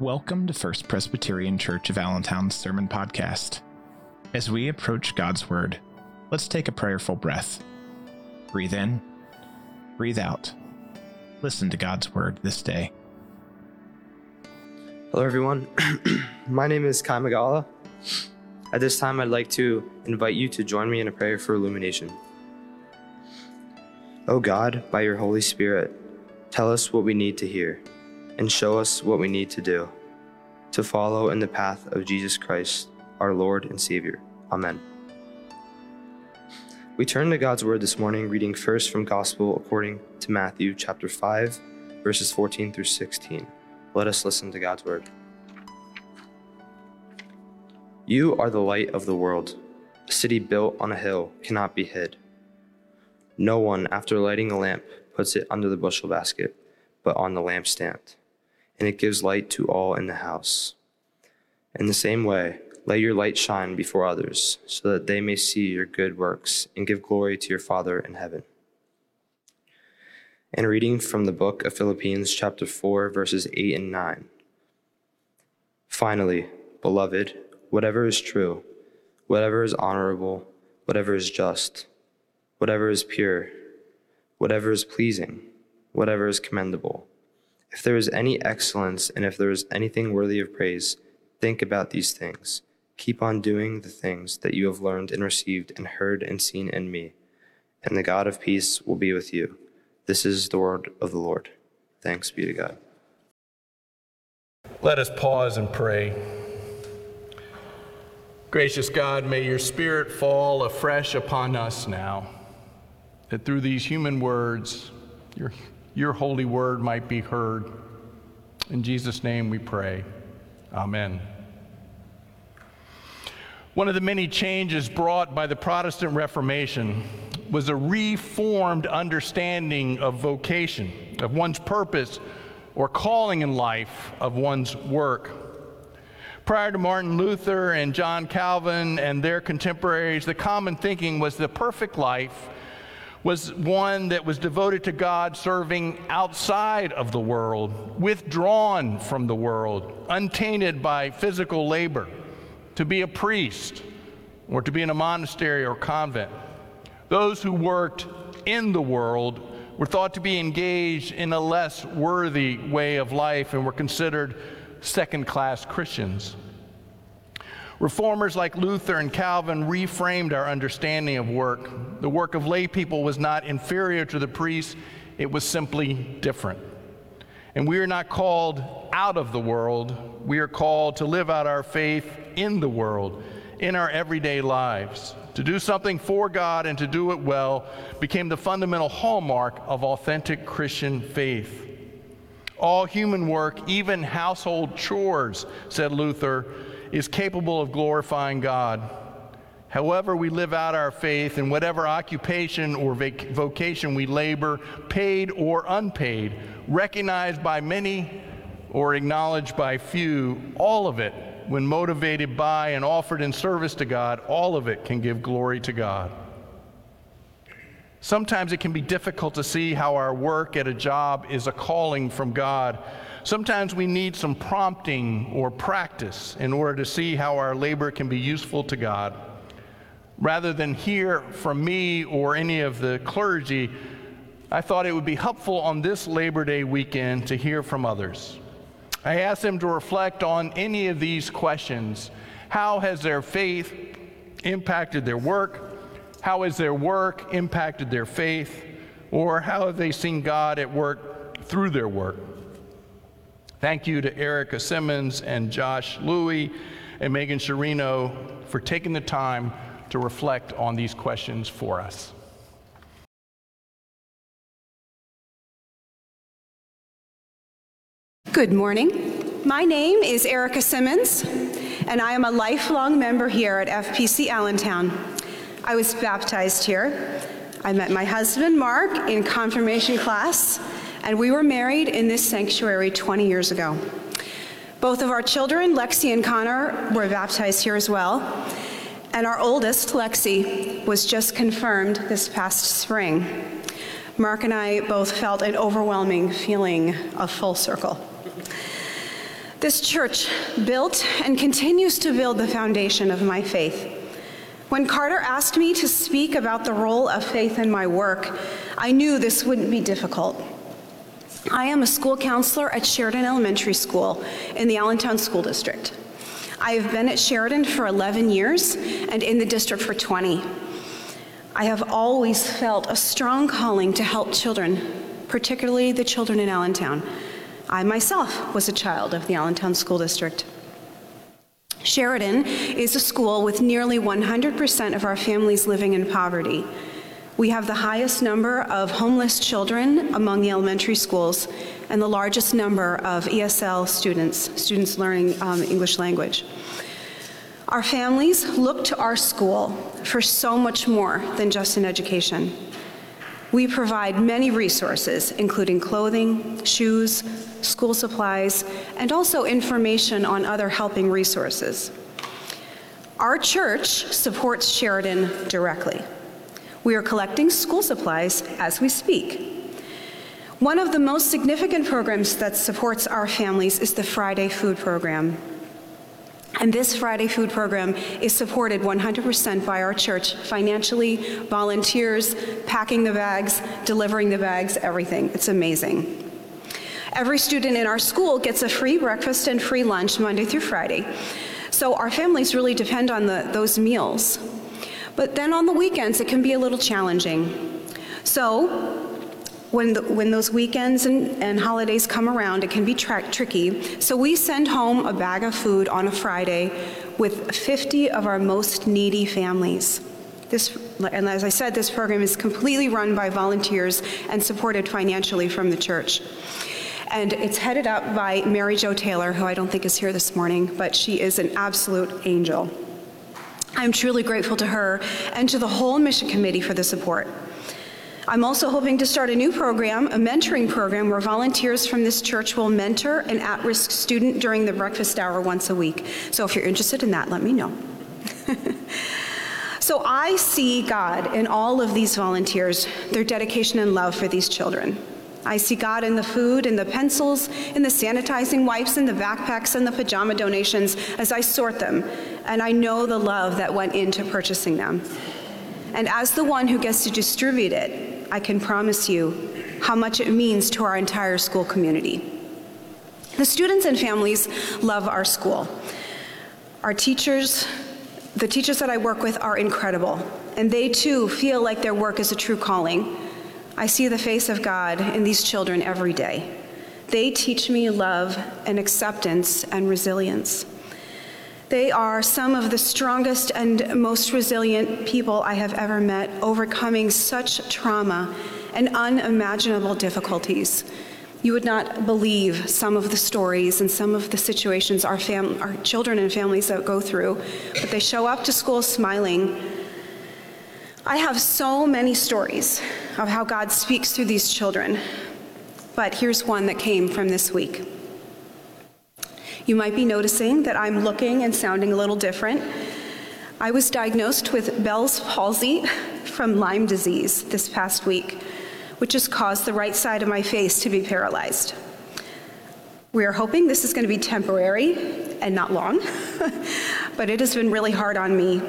Welcome to First Presbyterian Church of Allentown's Sermon Podcast. As we approach God's Word, let's take a prayerful breath. Breathe in, breathe out. Listen to God's Word this day. Hello, everyone. My name is Kai Magala. At this time, I'd like to invite you to join me in a prayer for illumination. O God, by your Holy Spirit, tell us what we need to hear and show us what we need to do to follow in the path of Jesus Christ, our Lord and Savior. Amen. We turn to God's Word this morning, reading first from Gospel according to Matthew chapter 5, verses 14 through 16. Let us listen to God's Word. You are the light of the world. A city built on a hill cannot be hid. No one, after lighting a lamp, puts it under the bushel basket, but on the lampstand and it gives light to all in the house. In the same way, let your light shine before others, so that they may see your good works and give glory to your Father in heaven. And reading from the book of Philippians, chapter 4, verses 8 and 9. Finally, beloved, whatever is true, whatever is honorable, whatever is just, whatever is pure, whatever is pleasing, whatever is commendable if there is any excellence and if there is anything worthy of praise, think about these things. Keep on doing the things that you have learned and received and heard and seen in me, and the God of peace will be with you. This is the word of the Lord. Thanks be to God. Let us pause and pray. Gracious God, may your Spirit fall afresh upon us now, that through these human words, your your holy word might be heard. In Jesus' name we pray. Amen. One of the many changes brought by the Protestant Reformation was a reformed understanding of vocation, of one's purpose or calling in life, of one's work. Prior to Martin Luther and John Calvin and their contemporaries, the common thinking was the perfect life was one that was devoted to God, serving outside of the world, withdrawn from the world, untainted by physical labor, to be a priest or to be in a monastery or convent. Those who worked in the world were thought to be engaged in a less worthy way of life and were considered second class Christians. Reformers like Luther and Calvin reframed our understanding of work. The work of lay people was not inferior to the priests, it was simply different. And we are not called out of the world, we are called to live out our faith in the world, in our everyday lives. To do something for God and to do it well became the fundamental hallmark of authentic Christian faith. All human work, even household chores, said Luther, is capable of glorifying God. However, we live out our faith in whatever occupation or vac- vocation we labor, paid or unpaid, recognized by many or acknowledged by few, all of it, when motivated by and offered in service to God, all of it can give glory to God. Sometimes it can be difficult to see how our work at a job is a calling from God Sometimes we need some prompting or practice in order to see how our labor can be useful to God. Rather than hear from me or any of the clergy, I thought it would be helpful on this Labor Day weekend to hear from others. I asked them to reflect on any of these questions. How has their faith impacted their work? How has their work impacted their faith? Or how have they seen God at work through their work? Thank you to Erica Simmons and Josh Luey and Megan Sciarrino for taking the time to reflect on these questions for us. Good morning. My name is Erica Simmons, and I am a lifelong member here at FPC Allentown. I was baptized here. I met my husband, Mark, in confirmation class and we were married in this sanctuary 20 years ago. Both of our children, Lexi and Connor, were baptized here as well, and our oldest, Lexi, was just confirmed this past spring. Mark and I both felt an overwhelming feeling of full circle. This church built and continues to build the foundation of my faith. When Carter asked me to speak about the role of faith in my work, I knew this wouldn't be difficult. I am a school counselor at Sheridan Elementary School in the Allentown School District. I have been at Sheridan for 11 years and in the district for 20. I have always felt a strong calling to help children, particularly the children in Allentown. I myself was a child of the Allentown School District. Sheridan is a school with nearly 100% of our families living in poverty. We have the highest number of homeless children among the elementary schools and the largest number of ESL students, students learning um, English language. Our families look to our school for so much more than just an education. We provide many resources, including clothing, shoes, school supplies, and also information on other helping resources. Our church supports Sheridan directly. We are collecting school supplies as we speak. One of the most significant programs that supports our families is the Friday Food Program. And this Friday food program is supported 100% by our church financially, volunteers, packing the bags, delivering the bags, everything. It's amazing. Every student in our school gets a free breakfast and free lunch Monday through Friday. So our families really depend on the, those meals. But then on the weekends, it can be a little challenging. So when, the, when those weekends and, and holidays come around, it can be tra- tricky. So we send home a bag of food on a Friday with 50 of our most needy families. This, and as I said, this program is completely run by volunteers and supported financially from the church. And it's headed up by Mary Jo Taylor, who I don't think is here this morning, but she is an absolute angel. I'm truly grateful to her and to the whole mission committee for the support. I'm also hoping to start a new program, a mentoring program, where volunteers from this church will mentor an at risk student during the breakfast hour once a week. So if you're interested in that, let me know. so I see God in all of these volunteers, their dedication and love for these children. I see God in the food, in the pencils, in the sanitizing wipes, in the backpacks, and the pajama donations as I sort them, and I know the love that went into purchasing them. And as the one who gets to distribute it, I can promise you how much it means to our entire school community. The students and families love our school. Our teachers, the teachers that I work with are incredible, and they too feel like their work is a true calling. I see the face of God in these children every day. They teach me love and acceptance and resilience. They are some of the strongest and most resilient people I have ever met, overcoming such trauma and unimaginable difficulties. You would not believe some of the stories and some of the situations our, fam- our children and families go through, but they show up to school smiling. I have so many stories of how God speaks through these children, but here's one that came from this week. You might be noticing that I'm looking and sounding a little different. I was diagnosed with Bell's palsy from Lyme disease this past week, which has caused the right side of my face to be paralyzed. We are hoping this is going to be temporary and not long, but it has been really hard on me.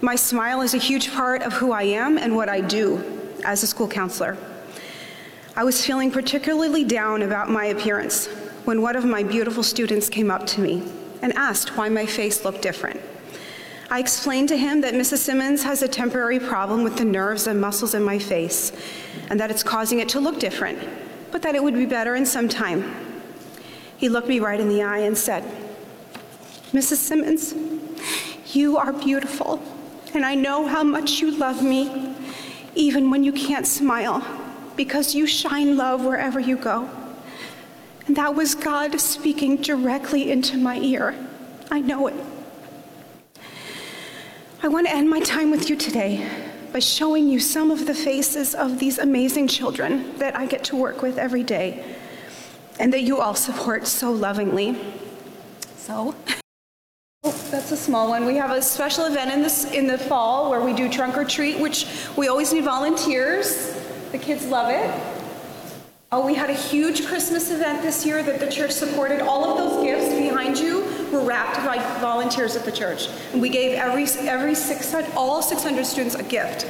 My smile is a huge part of who I am and what I do as a school counselor. I was feeling particularly down about my appearance when one of my beautiful students came up to me and asked why my face looked different. I explained to him that Mrs. Simmons has a temporary problem with the nerves and muscles in my face, and that it's causing it to look different, but that it would be better in some time. He looked me right in the eye and said, Mrs. Simmons, you are beautiful, and I know how much you love me, even when you can't smile, because you shine love wherever you go. And that was God speaking directly into my ear. I know it. I want to end my time with you today by showing you some of the faces of these amazing children that I get to work with every day and that you all support so lovingly. So, Oh, that's a small one. We have a special event in, this, in the fall where we do trunk or treat, which we always need volunteers. The kids love it. Oh, we had a huge Christmas event this year that the church supported. All of those gifts behind you were wrapped by volunteers at the church. And we gave every, every 600, all 600 students a gift.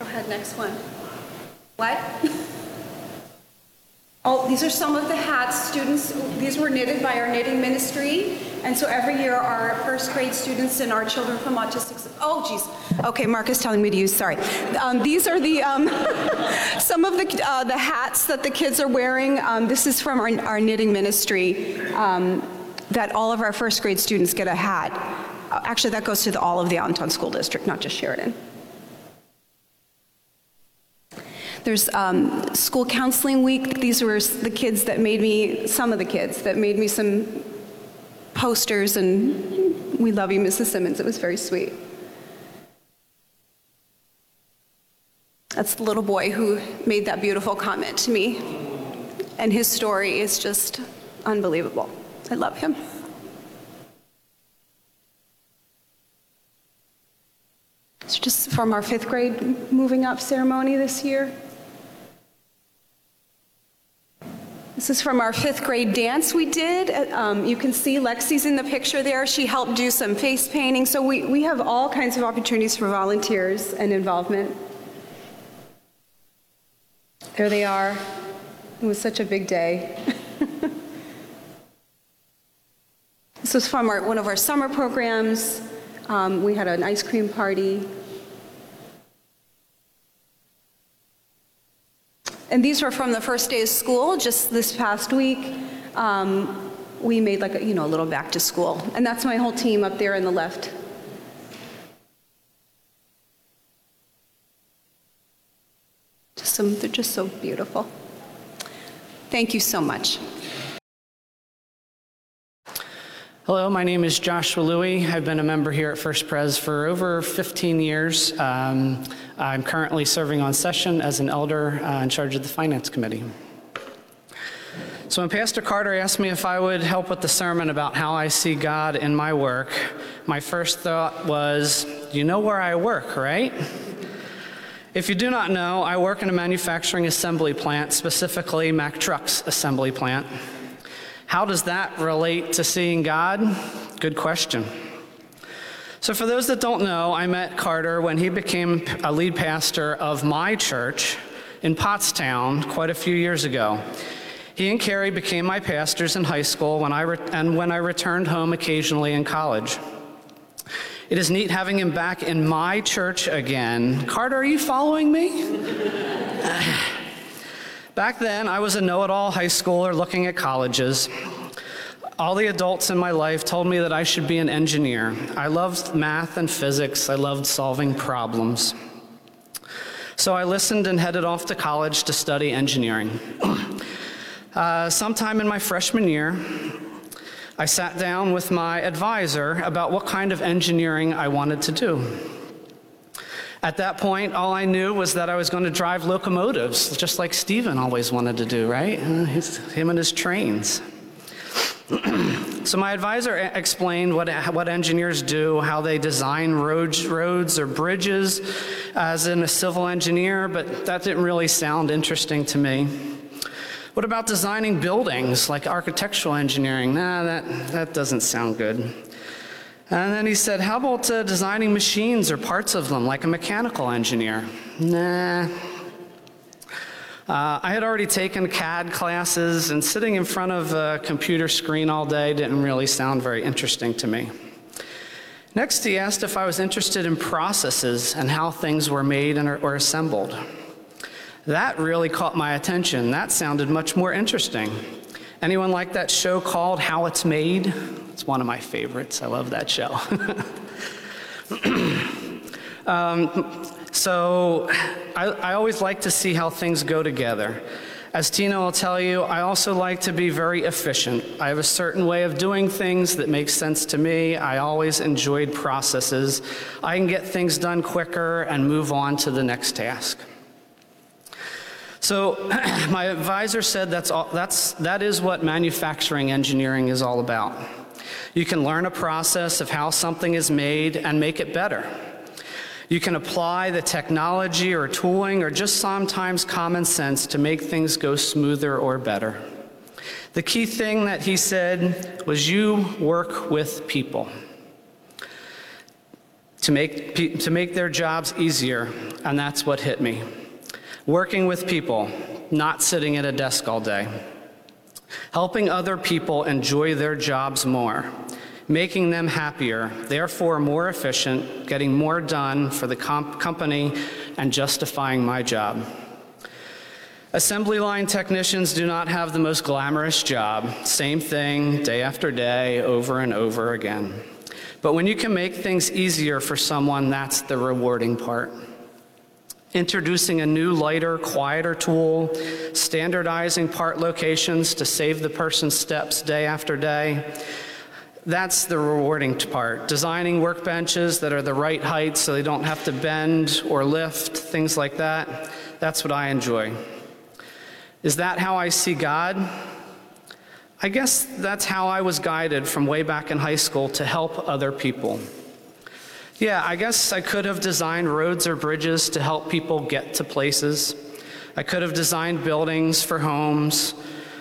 Go ahead, next one. What? Oh, these are some of the hats students, these were knitted by our knitting ministry. And so every year our first grade students and our children from autistic, oh geez. Okay, Mark is telling me to use, sorry. Um, these are the, um, some of the, uh, the hats that the kids are wearing. Um, this is from our, our knitting ministry, um, that all of our first grade students get a hat. Uh, Actually, that goes to the, all of the Allentown School District, not just Sheridan. There's um, school counseling week. These were the kids that made me, some of the kids that made me some posters, and we love you, Mrs. Simmons. It was very sweet. That's the little boy who made that beautiful comment to me. And his story is just unbelievable. I love him. It's just from our fifth grade moving up ceremony this year. This is from our fifth grade dance we did. Um, you can see Lexi's in the picture there. She helped do some face painting. So we, we have all kinds of opportunities for volunteers and involvement. There they are. It was such a big day. this was from our, one of our summer programs. Um, we had an ice cream party. And these were from the first day of school, just this past week. Um, we made like a, you know, a little back to school. And that's my whole team up there in the left. Just some, they're just so beautiful. Thank you so much. Hello, my name is Joshua Luey. I've been a member here at First Pres for over 15 years. Um, I'm currently serving on session as an elder uh, in charge of the Finance Committee. So when Pastor Carter asked me if I would help with the sermon about how I see God in my work, my first thought was, you know where I work, right? If you do not know, I work in a manufacturing assembly plant, specifically Mack Trucks assembly plant. How does that relate to seeing God? Good question. So, for those that don't know, I met Carter when he became a lead pastor of my church in Pottstown quite a few years ago. He and Carrie became my pastors in high school when I re- and when I returned home occasionally in college. It is neat having him back in my church again. Carter, are you following me? Back then, I was a know it all high schooler looking at colleges. All the adults in my life told me that I should be an engineer. I loved math and physics, I loved solving problems. So I listened and headed off to college to study engineering. Uh, sometime in my freshman year, I sat down with my advisor about what kind of engineering I wanted to do. At that point, all I knew was that I was going to drive locomotives, just like Stephen always wanted to do, right? Uh, him and his trains. So my advisor explained what, what engineers do, how they design roads, roads or bridges as in a civil engineer, but that didn't really sound interesting to me. What about designing buildings, like architectural engineering? Nah, that, that doesn't sound good. And then he said, How about uh, designing machines or parts of them, like a mechanical engineer? Nah. Uh, I had already taken CAD classes, and sitting in front of a computer screen all day didn't really sound very interesting to me. Next, he asked if I was interested in processes and how things were made and, or assembled. That really caught my attention. That sounded much more interesting. Anyone like that show called How It's Made? It's one of my favorites. I love that show. um, so I, I always like to see how things go together. As Tina will tell you, I also like to be very efficient. I have a certain way of doing things that makes sense to me. I always enjoyed processes. I can get things done quicker and move on to the next task. So my advisor said that's all, that's, that is what manufacturing engineering is all about. You can learn a process of how something is made and make it better. You can apply the technology or tooling or just sometimes common sense to make things go smoother or better. The key thing that he said was you work with people to make, to make their jobs easier, and that's what hit me. Working with people, not sitting at a desk all day. Helping other people enjoy their jobs more, making them happier, therefore more efficient, getting more done for the comp- company, and justifying my job. Assembly line technicians do not have the most glamorous job. Same thing, day after day, over and over again. But when you can make things easier for someone, that's the rewarding part. Introducing a new, lighter, quieter tool, standardizing part locations to save the person steps day after day. That's the rewarding part. Designing workbenches that are the right height so they don't have to bend or lift, things like that. That's what I enjoy. Is that how I see God? I guess that's how I was guided from way back in high school to help other people. Yeah, I guess I could have designed roads or bridges to help people get to places. I could have designed buildings for homes.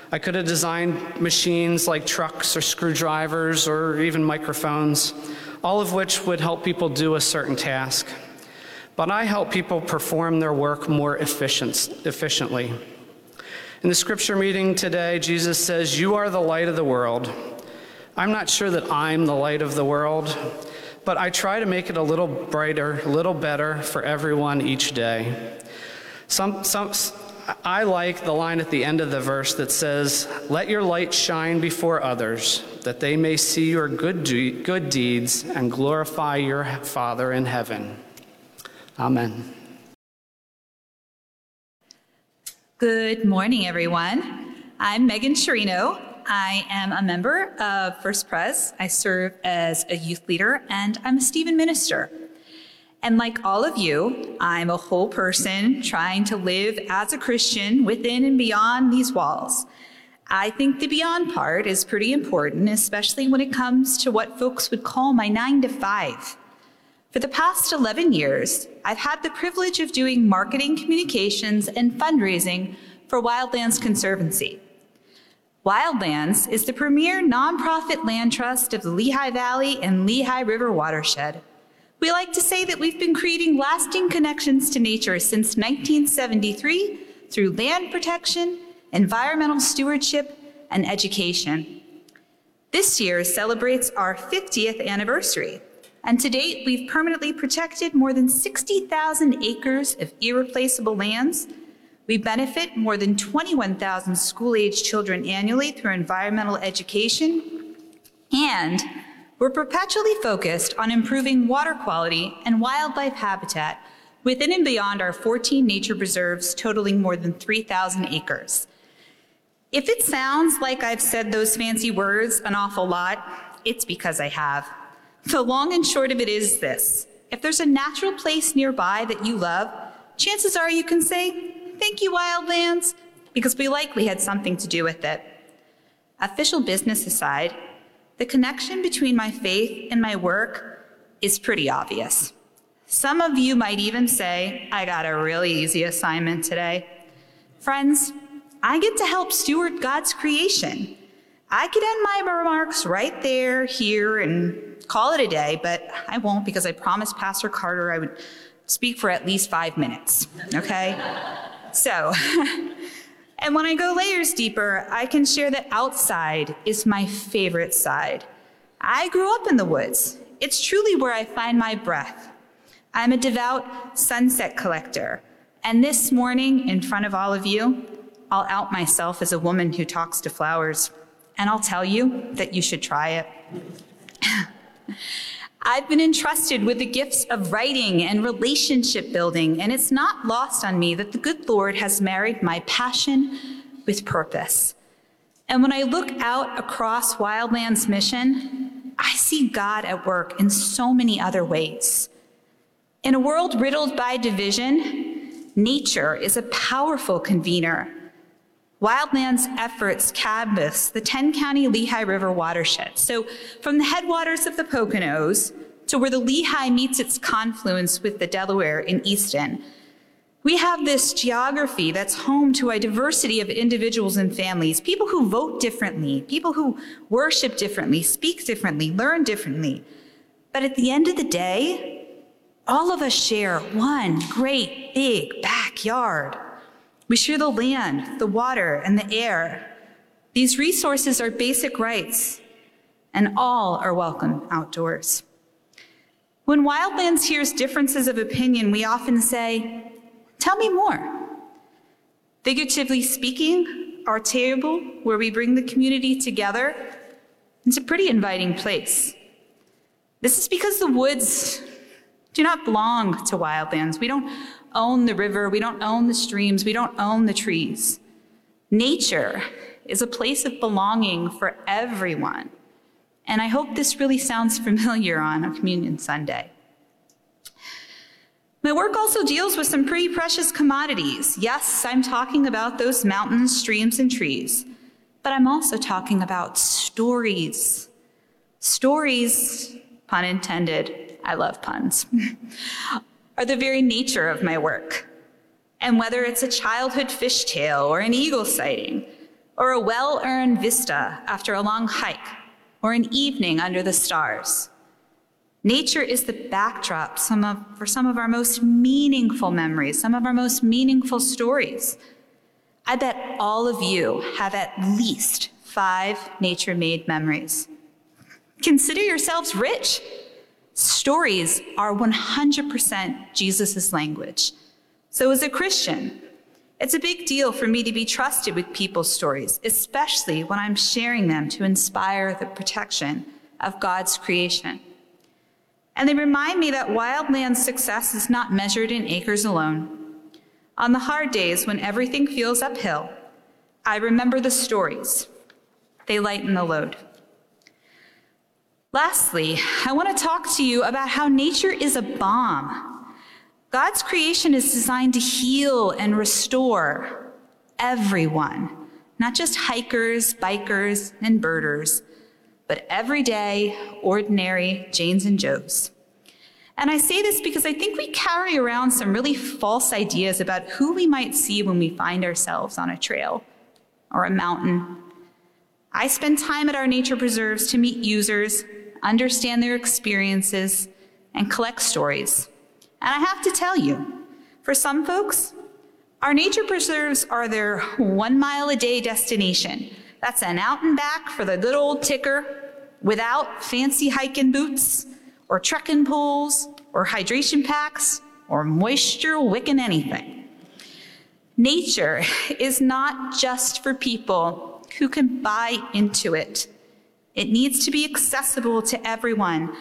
I could have designed machines like trucks or screwdrivers or even microphones, all of which would help people do a certain task. But I help people perform their work more efficient, efficiently. In the scripture meeting today, Jesus says, You are the light of the world. I'm not sure that I'm the light of the world, but I try to make it a little brighter, a little better for everyone each day. Some, some, I like the line at the end of the verse that says, Let your light shine before others, that they may see your good, de- good deeds and glorify your Father in heaven. Amen. Good morning, everyone. I'm Megan Sciarrino. I am a member of First Pres. I serve as a youth leader and I'm a Stephen minister. And like all of you, I'm a whole person trying to live as a Christian within and beyond these walls. I think the beyond part is pretty important, especially when it comes to what folks would call my nine to five. For the past 11 years, I've had the privilege of doing marketing communications and fundraising for Wildlands Conservancy. Wildlands is the premier nonprofit land trust of the Lehigh Valley and Lehigh River watershed. We like to say that we've been creating lasting connections to nature since 1973 through land protection, environmental stewardship, and education. This year celebrates our 50th anniversary, and to date, we've permanently protected more than 60,000 acres of irreplaceable lands. We benefit more than 21,000 school age children annually through environmental education. And we're perpetually focused on improving water quality and wildlife habitat within and beyond our 14 nature preserves, totaling more than 3,000 acres. If it sounds like I've said those fancy words an awful lot, it's because I have. The long and short of it is this if there's a natural place nearby that you love, chances are you can say, Thank you, Wildlands, because we likely had something to do with it. Official business aside, the connection between my faith and my work is pretty obvious. Some of you might even say, I got a really easy assignment today. Friends, I get to help steward God's creation. I could end my remarks right there, here, and call it a day, but I won't because I promised Pastor Carter I would speak for at least five minutes, okay? so, and when I go layers deeper, I can share that outside is my favorite side. I grew up in the woods. It's truly where I find my breath. I'm a devout sunset collector. And this morning, in front of all of you, I'll out myself as a woman who talks to flowers. And I'll tell you that you should try it. I've been entrusted with the gifts of writing and relationship building, and it's not lost on me that the good Lord has married my passion with purpose. And when I look out across Wildland's mission, I see God at work in so many other ways. In a world riddled by division, nature is a powerful convener Wildlands efforts canvass the 10 county Lehigh River watershed. So, from the headwaters of the Poconos to where the Lehigh meets its confluence with the Delaware in Easton. We have this geography that's home to a diversity of individuals and families, people who vote differently, people who worship differently, speak differently, learn differently. But at the end of the day, all of us share one great big backyard. We share the land, the water, and the air. These resources are basic rights, and all are welcome outdoors. When Wildlands hears differences of opinion, we often say, Tell me more. Figuratively speaking, our table, where we bring the community together, is a pretty inviting place. This is because the woods do not belong to wildlands. We don't own the river, we don't own the streams, we don't own the trees. Nature is a place of belonging for everyone. And I hope this really sounds familiar on a Communion Sunday. My work also deals with some pretty precious commodities. Yes, I'm talking about those mountains, streams, and trees, but I'm also talking about stories. Stories, pun intended, I love puns, are the very nature of my work. And whether it's a childhood fishtail or an eagle sighting, or a well earned vista after a long hike, or an evening under the stars, Nature is the backdrop some of, for some of our most meaningful memories, some of our most meaningful stories. I bet all of you have at least five nature made memories. Consider yourselves rich. Stories are 100% Jesus' language. So, as a Christian, it's a big deal for me to be trusted with people's stories, especially when I'm sharing them to inspire the protection of God's creation. And they remind me that wildland success is not measured in acres alone. On the hard days when everything feels uphill, I remember the stories. They lighten the load. Lastly, I want to talk to you about how nature is a balm. God's creation is designed to heal and restore everyone, not just hikers, bikers, and birders, but everyday, ordinary Janes and Joes. And I say this because I think we carry around some really false ideas about who we might see when we find ourselves on a trail or a mountain. I spend time at our nature preserves to meet users, understand their experiences, and collect stories. And I have to tell you, for some folks, our nature preserves are their one mile a day destination that's an out and back for the good old ticker without fancy hiking boots or trekking poles or hydration packs or moisture wicking anything. Nature is not just for people who can buy into it. It needs to be accessible to everyone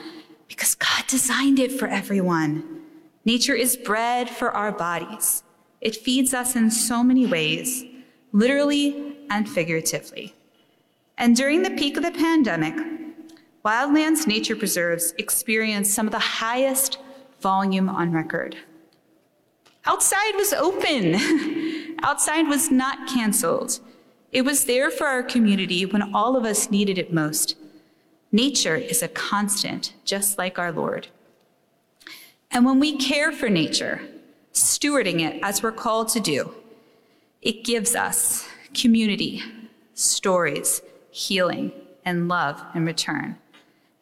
because God designed it for everyone. Nature is bread for our bodies. It feeds us in so many ways, literally and figuratively. And during the peak of the pandemic, Wildlands Nature Preserves experienced some of the highest volume on record. Outside was open. Outside was not canceled. It was there for our community when all of us needed it most. Nature is a constant, just like our Lord. And when we care for nature, stewarding it as we're called to do, it gives us community, stories, healing, and love in return.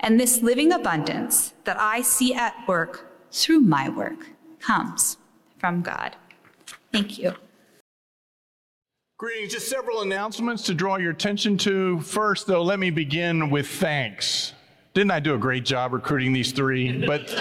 And this living abundance that I see at work through my work comes from God. Thank you. Greetings. Just several announcements to draw your attention to. First, though, let me begin with thanks. Didn't I do a great job recruiting these three? But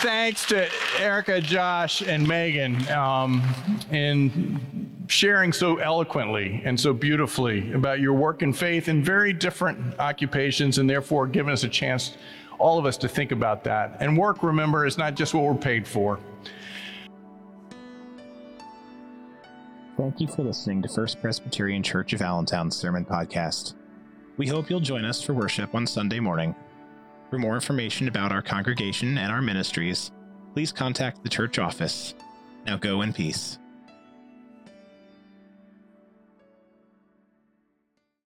thanks to Erica, Josh, and Megan um, in sharing so eloquently and so beautifully about your work and faith in very different occupations, and therefore giving us a chance, all of us, to think about that. And work, remember, is not just what we're paid for. Thank you for listening to First Presbyterian Church of Allentown's Sermon Podcast. We hope you'll join us for worship on Sunday morning. For more information about our congregation and our ministries, please contact the church office. Now go in peace.